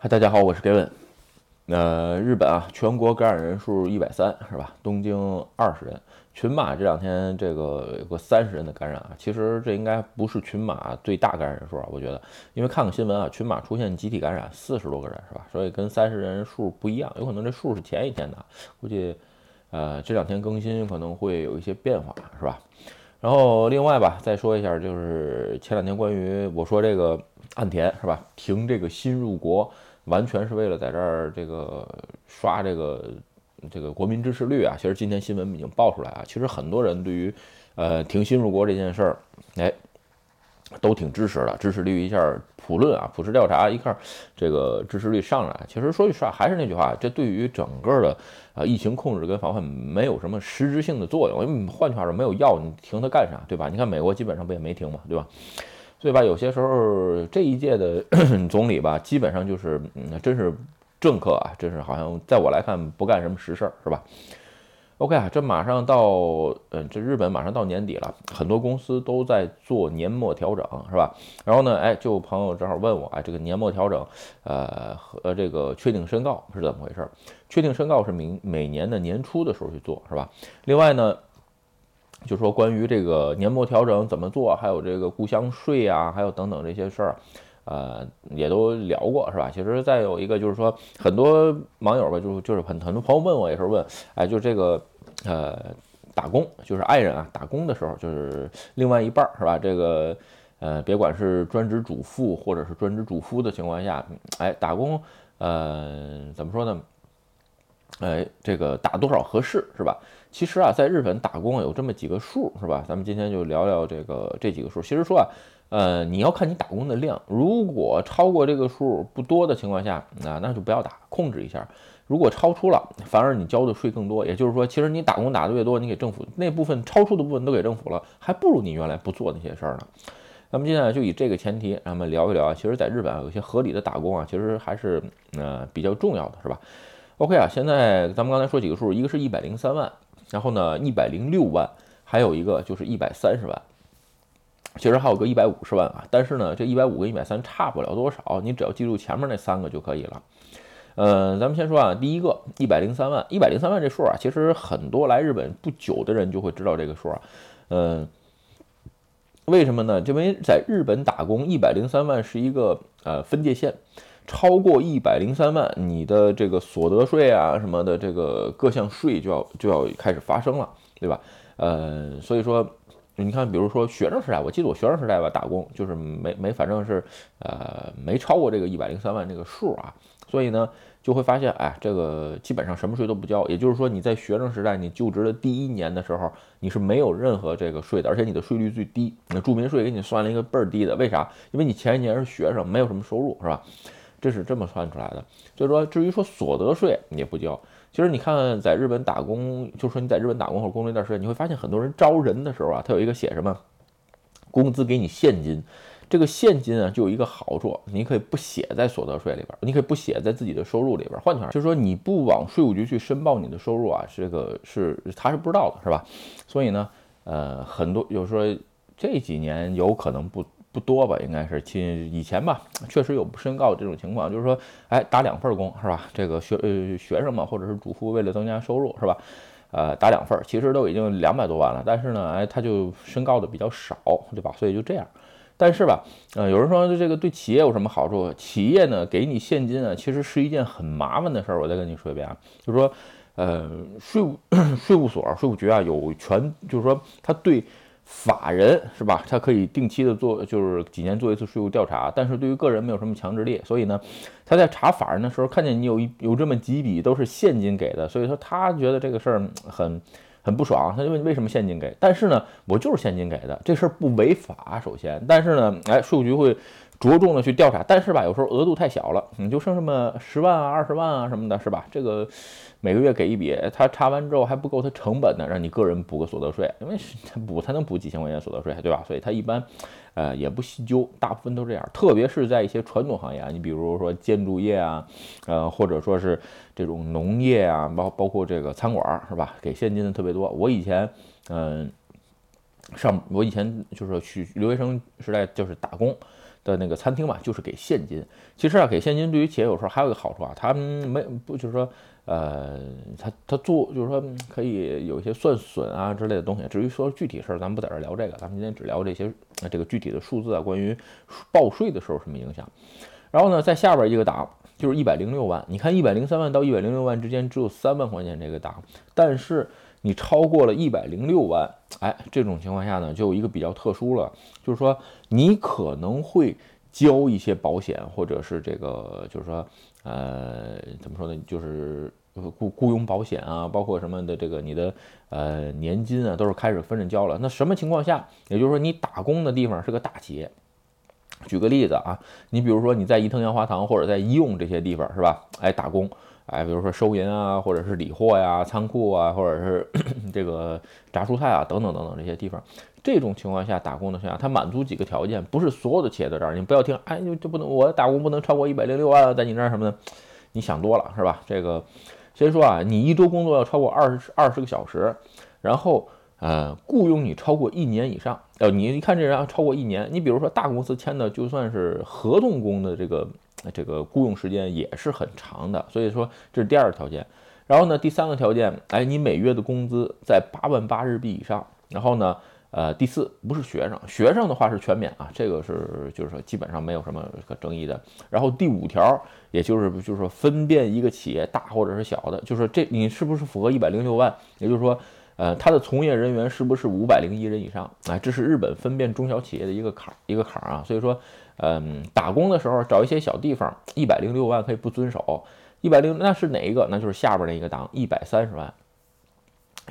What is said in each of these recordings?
嗨，大家好，我是 Gavin。呃，日本啊，全国感染人数一百三，是吧？东京二十人，群马这两天这个有个三十人的感染啊。其实这应该不是群马最大感染人数啊，我觉得，因为看看新闻啊，群马出现集体感染四十多个人，是吧？所以跟三十人数不一样，有可能这数是前一天的，估计呃这两天更新可能会有一些变化，是吧？然后另外吧，再说一下，就是前两天关于我说这个岸田是吧，停这个新入国，完全是为了在这儿这个刷这个这个国民支持率啊。其实今天新闻已经爆出来啊，其实很多人对于呃停新入国这件事儿，哎。都挺支持的，支持率一下普论啊，普世调查一看，这个支持率上来。其实说句实话，还是那句话，这对于整个的啊疫情控制跟防范没有什么实质性的作用。因为换句话说，没有药，你停它干啥，对吧？你看美国基本上不也没停嘛，对吧？所以吧，有些时候这一届的 总理吧，基本上就是嗯，真是政客啊，真是好像在我来看不干什么实事儿，是吧？OK 啊，这马上到，嗯，这日本马上到年底了，很多公司都在做年末调整，是吧？然后呢，哎，就朋友正好问我，哎，这个年末调整，呃，和这个确定申告是怎么回事？确定申告是明每年的年初的时候去做，是吧？另外呢，就说关于这个年末调整怎么做，还有这个故乡税啊，还有等等这些事儿。呃，也都聊过是吧？其实再有一个就是说，很多网友吧，就就是很很多朋友问我也是问，哎，就这个呃打工，就是爱人啊打工的时候，就是另外一半是吧？这个呃，别管是专职主妇或者是专职主夫的情况下，哎，打工呃怎么说呢？哎，这个打多少合适是吧？其实啊，在日本打工有这么几个数是吧？咱们今天就聊聊这个这几个数。其实说啊。呃，你要看你打工的量，如果超过这个数不多的情况下，那那就不要打，控制一下。如果超出了，反而你交的税更多。也就是说，其实你打工打的越多，你给政府那部分超出的部分都给政府了，还不如你原来不做那些事儿呢。那么接下来就以这个前提，咱们聊一聊啊。其实，在日本有些合理的打工啊，其实还是呃比较重要的，是吧？OK 啊，现在咱们刚才说几个数，一个是一百零三万，然后呢一百零六万，还有一个就是一百三十万。其实还有个一百五十万啊，但是呢，这一百五跟一百三差不了多少，你只要记住前面那三个就可以了。呃，咱们先说啊，第一个一百零三万，一百零三万这数啊，其实很多来日本不久的人就会知道这个数啊。嗯，为什么呢？因为在日本打工，一百零三万是一个呃分界线，超过一百零三万，你的这个所得税啊什么的这个各项税就要就要开始发生了，对吧？呃，所以说。你看，比如说学生时代，我记得我学生时代吧，打工就是没没，反正是呃没超过这个一百零三万这个数啊，所以呢就会发现，哎，这个基本上什么税都不交。也就是说，你在学生时代你就职的第一年的时候，你是没有任何这个税的，而且你的税率最低，那住民税给你算了一个倍儿低的，为啥？因为你前一年是学生，没有什么收入，是吧？这是这么算出来的。所以说，至于说所得税你也不交。其实你看，在日本打工，就说你在日本打工或者工作一段时间，你会发现很多人招人的时候啊，他有一个写什么，工资给你现金，这个现金啊就有一个好处，你可以不写在所得税里边，你可以不写在自己的收入里边。换句话就是说，你不往税务局去申报你的收入啊，这个是他是不知道的，是吧？所以呢，呃，很多有时候这几年有可能不。不多吧，应该是亲以前吧，确实有不申告这种情况，就是说，哎，打两份工是吧？这个学呃学生嘛，或者是主妇为了增加收入是吧？呃，打两份，其实都已经两百多万了，但是呢，哎，他就申告的比较少，对吧？所以就这样。但是吧，呃，有人说这个对企业有什么好处？企业呢给你现金啊，其实是一件很麻烦的事儿。我再跟你说一遍啊，就是说，呃，税务 税务所、税务局啊有权，就是说他对。法人是吧？他可以定期的做，就是几年做一次税务调查，但是对于个人没有什么强制力。所以呢，他在查法人的时候，看见你有一有这么几笔都是现金给的，所以说他觉得这个事儿很 很不爽。他就问为什么现金给？但是呢，我就是现金给的，这事儿不违法。首先，但是呢，哎，税务局会。着重的去调查，但是吧，有时候额度太小了，你就剩这么十万啊、二十万啊什么的，是吧？这个每个月给一笔，他查完之后还不够他成本呢，让你个人补个所得税，因为他补才能补几千块钱所得税，对吧？所以他一般，呃，也不细究，大部分都这样。特别是在一些传统行业啊，你比如说建筑业啊，呃，或者说是这种农业啊，包包括这个餐馆，是吧？给现金的特别多。我以前，嗯，上我以前就是去留学生时代就是打工。的那个餐厅嘛，就是给现金。其实啊，给现金对于企业有时候还有一个好处啊，他们没不就是说，呃，他他做就是说可以有一些算损啊之类的东西。至于说具体事儿，咱们不在这聊这个，咱们今天只聊这些这个具体的数字啊，关于报税的时候什么影响。然后呢，在下边一个档就是一百零六万，你看一百零三万到一百零六万之间只有三万块钱这个档，但是。你超过了一百零六万，哎，这种情况下呢，就有一个比较特殊了，就是说你可能会交一些保险，或者是这个，就是说，呃，怎么说呢，就是雇雇佣保险啊，包括什么的这个你的呃年金啊，都是开始分着交了。那什么情况下，也就是说你打工的地方是个大企业？举个例子啊，你比如说你在伊藤洋华堂或者在医用这些地方是吧？哎，打工。哎，比如说收银啊，或者是理货呀、仓库啊，或者是 这个炸蔬菜啊，等等等等这些地方，这种情况下打工的情况下，它满足几个条件，不是所有的企业都这样。你不要听，哎，就不能我打工不能超过一百零六万，在你那儿什么的，你想多了是吧？这个先说啊，你一周工作要超过二十二十个小时，然后呃，雇佣你超过一年以上，呃，你一看这人超过一年，你比如说大公司签的就算是合同工的这个。这个雇佣时间也是很长的，所以说这是第二个条件。然后呢，第三个条件，哎，你每月的工资在八万八日币以上。然后呢，呃，第四不是学生，学生的话是全免啊，这个是就是说基本上没有什么可争议的。然后第五条，也就是就是说分辨一个企业大或者是小的，就是这你是不是符合一百零六万？也就是说。呃，他的从业人员是不是五百零一人以上？哎，这是日本分辨中小企业的一个坎儿，一个坎儿啊。所以说，嗯，打工的时候找一些小地方，一百零六万可以不遵守。一百零那是哪一个？那就是下边那一个档，一百三十万。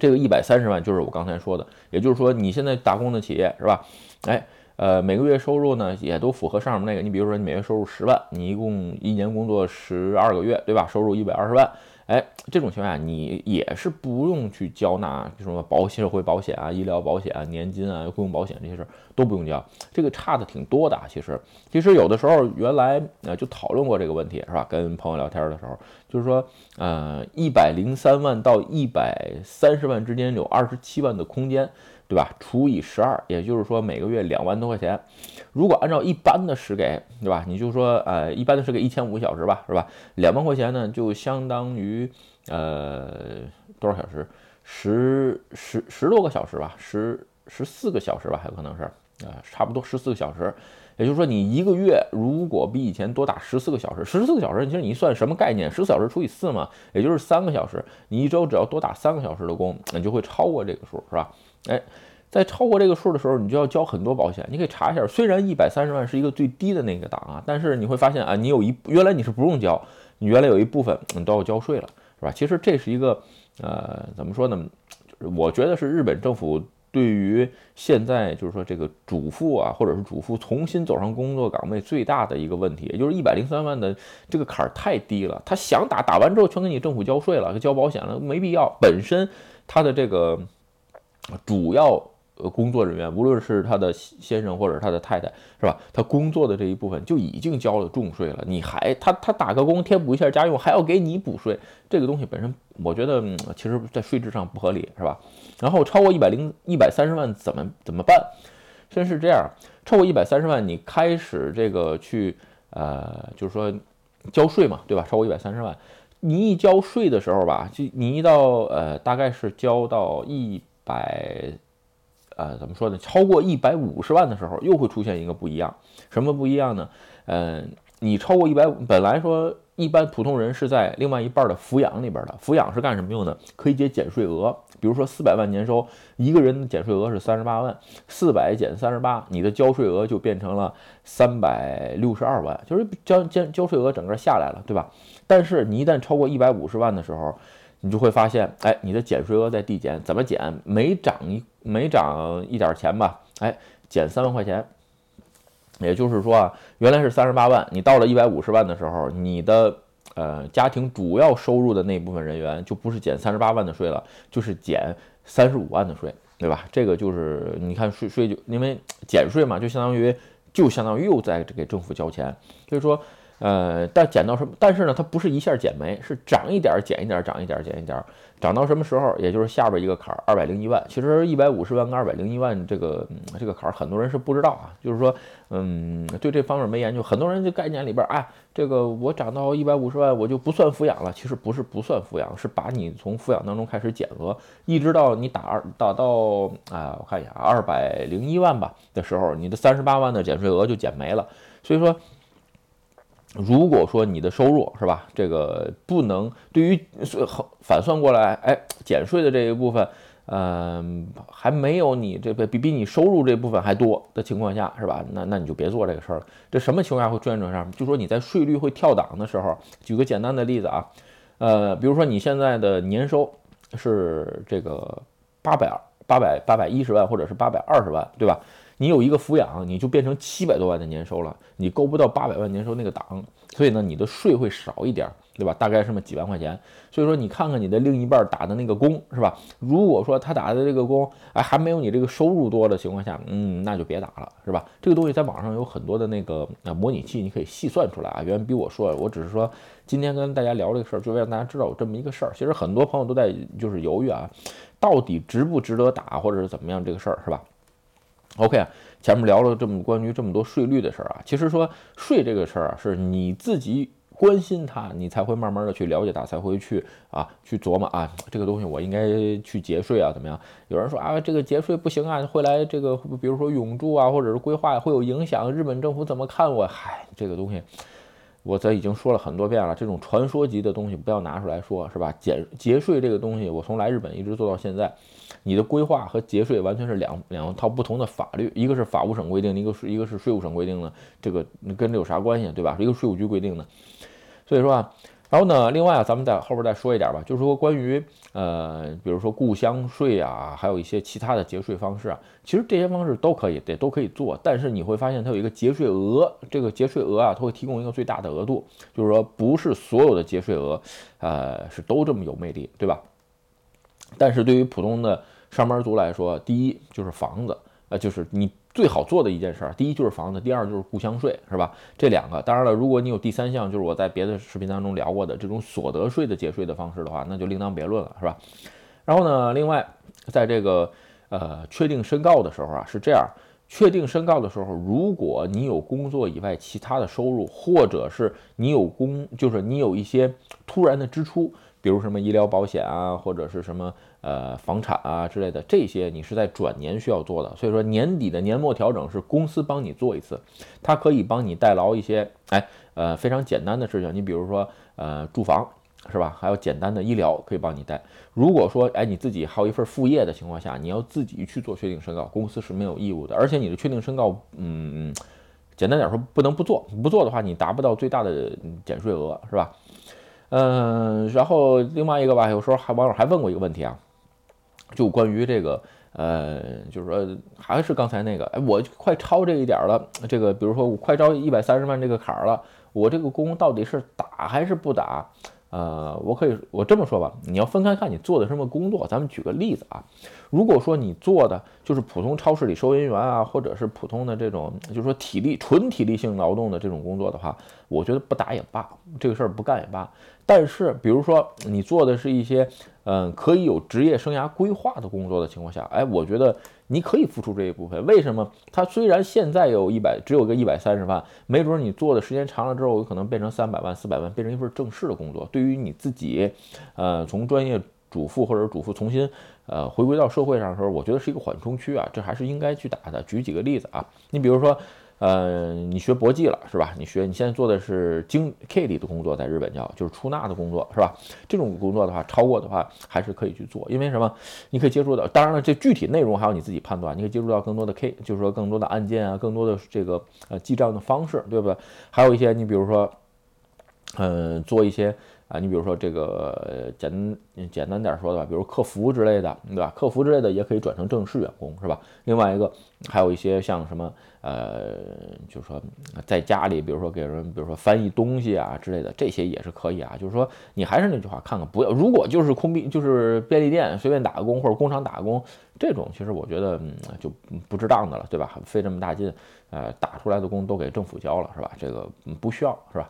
这个一百三十万就是我刚才说的，也就是说你现在打工的企业是吧？哎，呃，每个月收入呢也都符合上面那个。你比如说你每月收入十万，你一共一年工作十二个月，对吧？收入一百二十万。哎，这种情况下你也是不用去交纳什么保社会保险啊、医疗保险啊、年金啊、雇佣保险这些事儿都不用交，这个差的挺多的。其实，其实有的时候原来呃就讨论过这个问题，是吧？跟朋友聊天的时候，就是说，呃，一百零三万到一百三十万之间有二十七万的空间。对吧？除以十二，也就是说每个月两万多块钱。如果按照一般的时给，对吧？你就说，呃，一般的时给一千五个小时吧，是吧？两万块钱呢，就相当于呃多少小时？十十十多个小时吧，十十四个小时吧，还有可能是啊，差不多十四个小时。也就是说，你一个月如果比以前多打十四个小时，十四个小时，其实你算什么概念？十四小时除以四嘛，也就是三个小时。你一周只要多打三个小时的工，你就会超过这个数，是吧？哎，在超过这个数的时候，你就要交很多保险。你可以查一下，虽然一百三十万是一个最低的那个档啊，但是你会发现啊，你有一原来你是不用交，你原来有一部分你都要交税了，是吧？其实这是一个呃，怎么说呢？就是我觉得是日本政府对于现在就是说这个主妇啊，或者是主妇重新走上工作岗位最大的一个问题，也就是一百零三万的这个坎儿太低了。他想打打完之后全给你政府交税了，交保险了，没必要。本身他的这个。主要呃工作人员，无论是他的先生或者他的太太，是吧？他工作的这一部分就已经交了重税了，你还他他打个工贴补一下家用，还要给你补税，这个东西本身我觉得其实在税制上不合理，是吧？然后超过一百零一百三十万怎么怎么办？先是这样，超过一百三十万，你开始这个去呃，就是说交税嘛，对吧？超过一百三十万，你一交税的时候吧，就你一到呃，大概是交到一。百，呃，怎么说呢？超过一百五十万的时候，又会出现一个不一样。什么不一样呢？嗯，你超过一百，本来说一般普通人是在另外一半的抚养里边的。抚养是干什么用的？可以减减税额。比如说四百万年收，一个人的减税额是三十八万，四百减三十八，你的交税额就变成了三百六十二万，就是交交交税额整个下来了，对吧？但是你一旦超过一百五十万的时候，你就会发现，哎，你的减税额在递减，怎么减？每涨一每涨一点钱吧，哎，减三万块钱。也就是说啊，原来是三十八万，你到了一百五十万的时候，你的呃家庭主要收入的那部分人员就不是减三十八万的税了，就是减三十五万的税，对吧？这个就是你看税税就因为减税嘛，就相当于就相当于又在给政府交钱，所以说。呃，但减到什么？但是呢，它不是一下减没，是涨一点减一点，涨一点减一点，涨到什么时候？也就是下边一个坎儿，二百零一万。其实一百五十万跟二百零一万这个这个坎儿，很多人是不知道啊。就是说，嗯，对这方面没研究，很多人这概念里边，哎，这个我涨到一百五十万，我就不算抚养了。其实不是不算抚养，是把你从抚养当中开始减额，一直到你打二打到啊，我看一下，二百零一万吧的时候，你的三十八万的减税额就减没了。所以说。如果说你的收入是吧，这个不能对于反算过来，哎，减税的这一部分，嗯，还没有你这个比比你收入这部分还多的情况下，是吧？那那你就别做这个事儿了。这什么情况下会出现这种事儿？就说你在税率会跳档的时候，举个简单的例子啊，呃，比如说你现在的年收是这个八百八百八百一十万，或者是八百二十万，对吧？你有一个抚养，你就变成七百多万的年收了，你够不到八百万年收那个档，所以呢，你的税会少一点，对吧？大概是么几万块钱。所以说，你看看你的另一半打的那个工，是吧？如果说他打的这个工，哎，还没有你这个收入多的情况下，嗯，那就别打了，是吧？这个东西在网上有很多的那个啊模拟器，你可以细算出来啊，远比我说，我只是说今天跟大家聊这个事儿，就让大家知道有这么一个事儿。其实很多朋友都在就是犹豫啊，到底值不值得打，或者是怎么样这个事儿，是吧？OK 啊，前面聊了这么关于这么多税率的事儿啊，其实说税这个事儿啊，是你自己关心它，你才会慢慢的去了解它，才会去啊去琢磨啊，这个东西我应该去节税啊，怎么样？有人说啊，这个节税不行啊，会来这个，比如说永住啊，或者是规划会有影响，日本政府怎么看我？嗨，这个东西。我这已经说了很多遍了，这种传说级的东西不要拿出来说，是吧？减节税这个东西，我从来日本一直做到现在，你的规划和节税完全是两两套不同的法律，一个是法务省规定的，一个是一个是税务省规定的，这个跟这有啥关系，对吧？一个税务局规定的，所以说啊。然后呢，另外啊，咱们在后边再说一点吧，就是说关于呃，比如说故乡税啊，还有一些其他的节税方式啊，其实这些方式都可以，得都可以做，但是你会发现它有一个节税额，这个节税额啊，它会提供一个最大的额度，就是说不是所有的节税额，呃，是都这么有魅力，对吧？但是对于普通的上班族来说，第一就是房子，呃，就是你。最好做的一件事儿，第一就是房子，第二就是故乡税，是吧？这两个，当然了，如果你有第三项，就是我在别的视频当中聊过的这种所得税的节税的方式的话，那就另当别论了，是吧？然后呢，另外，在这个呃确定申告的时候啊，是这样，确定申告的时候，如果你有工作以外其他的收入，或者是你有工，就是你有一些突然的支出。比如什么医疗保险啊，或者是什么呃房产啊之类的，这些你是在转年需要做的。所以说年底的年末调整是公司帮你做一次，它可以帮你代劳一些，哎呃非常简单的事情。你比如说呃住房是吧？还有简单的医疗可以帮你代。如果说哎你自己还有一份副业的情况下，你要自己去做确定申告，公司是没有义务的。而且你的确定申告，嗯，简单点说不能不做，不做的话你达不到最大的减税额，是吧？嗯，然后另外一个吧，有时候还网友还问过一个问题啊，就关于这个，呃，就是说还是刚才那个，哎，我快超这一点了，这个比如说我快招一百三十万这个坎儿了，我这个工到底是打还是不打？呃，我可以我这么说吧，你要分开看你做的什么工作。咱们举个例子啊，如果说你做的就是普通超市里收银员啊，或者是普通的这种，就是说体力纯体力性劳动的这种工作的话，我觉得不打也罢，这个事儿不干也罢。但是，比如说你做的是一些，嗯，可以有职业生涯规划的工作的情况下，哎，我觉得你可以付出这一部分。为什么？它虽然现在有一百，只有个一百三十万，没准你做的时间长了之后，有可能变成三百万、四百万，变成一份正式的工作。对于你自己，呃，从专业主妇或者主妇重新，呃，回归到社会上的时候，我觉得是一个缓冲区啊，这还是应该去打的。举几个例子啊，你比如说。呃，你学搏击了是吧？你学你现在做的是经 K 里的工作，在日本叫就是出纳的工作是吧？这种工作的话，超过的话还是可以去做，因为什么？你可以接触到，当然了，这具体内容还要你自己判断。你可以接触到更多的 K，就是说更多的案件啊，更多的这个呃记账的方式，对不对？还有一些你比如说，嗯，做一些啊，你比如说这个简简单点说的吧，比如客服之类的，对吧？客服之类的也可以转成正式员工，是吧？另外一个还有一些像什么呃，就是说在家里，比如说给人，比如说翻译东西啊之类的，这些也是可以啊。就是说你还是那句话，看看不要，如果就是空便就是便利店随便打个工或者工厂打个工，这种其实我觉得就不值当的了，对吧？费这么大劲，呃，打出来的工都给政府交了，是吧？这个不需要，是吧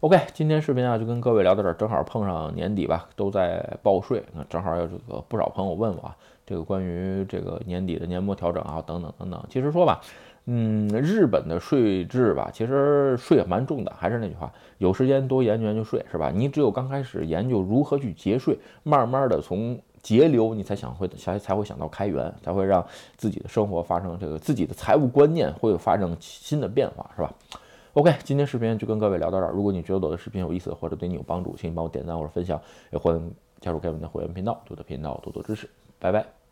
？OK，今天视频啊就跟各位聊到这儿，正好碰上年底吧，都在报税，那正好有这个不少朋友问我啊，这个关于这个年底的年末调整啊，等等等等。其实说吧，嗯，日本的税制吧，其实税也蛮重的，还是那句话，有时间多研究研究税，是吧？你只有刚开始研究如何去节税，慢慢的从节流，你才想会才才会想到开源，才会让自己的生活发生这个自己的财务观念会发生新的变化，是吧？OK，今天视频就跟各位聊到这儿。如果你觉得我的视频有意思或者对你有帮助，请你帮我点赞或者分享，也欢迎加入该文的会员频道，对我的频道多多支持。拜拜。